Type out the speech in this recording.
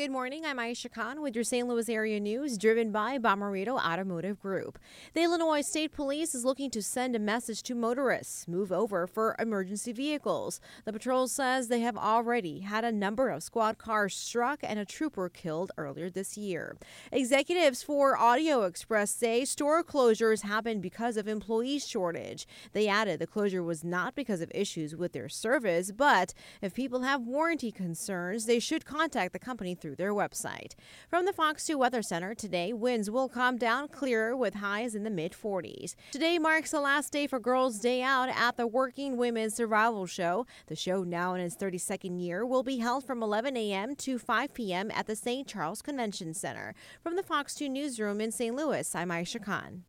Good morning. I'm Aisha Khan with your St. Louis area news, driven by Bommarito Automotive Group. The Illinois State Police is looking to send a message to motorists move over for emergency vehicles. The patrol says they have already had a number of squad cars struck and a trooper killed earlier this year. Executives for Audio Express say store closures happened because of employee shortage. They added the closure was not because of issues with their service, but if people have warranty concerns, they should contact the company through their website. From the Fox 2 Weather Center, today winds will calm down clearer with highs in the mid 40s. Today marks the last day for Girls' Day Out at the Working Women's Survival Show. The show, now in its 32nd year, will be held from 11 a.m. to 5 p.m. at the St. Charles Convention Center. From the Fox 2 Newsroom in St. Louis, I'm Aisha Khan.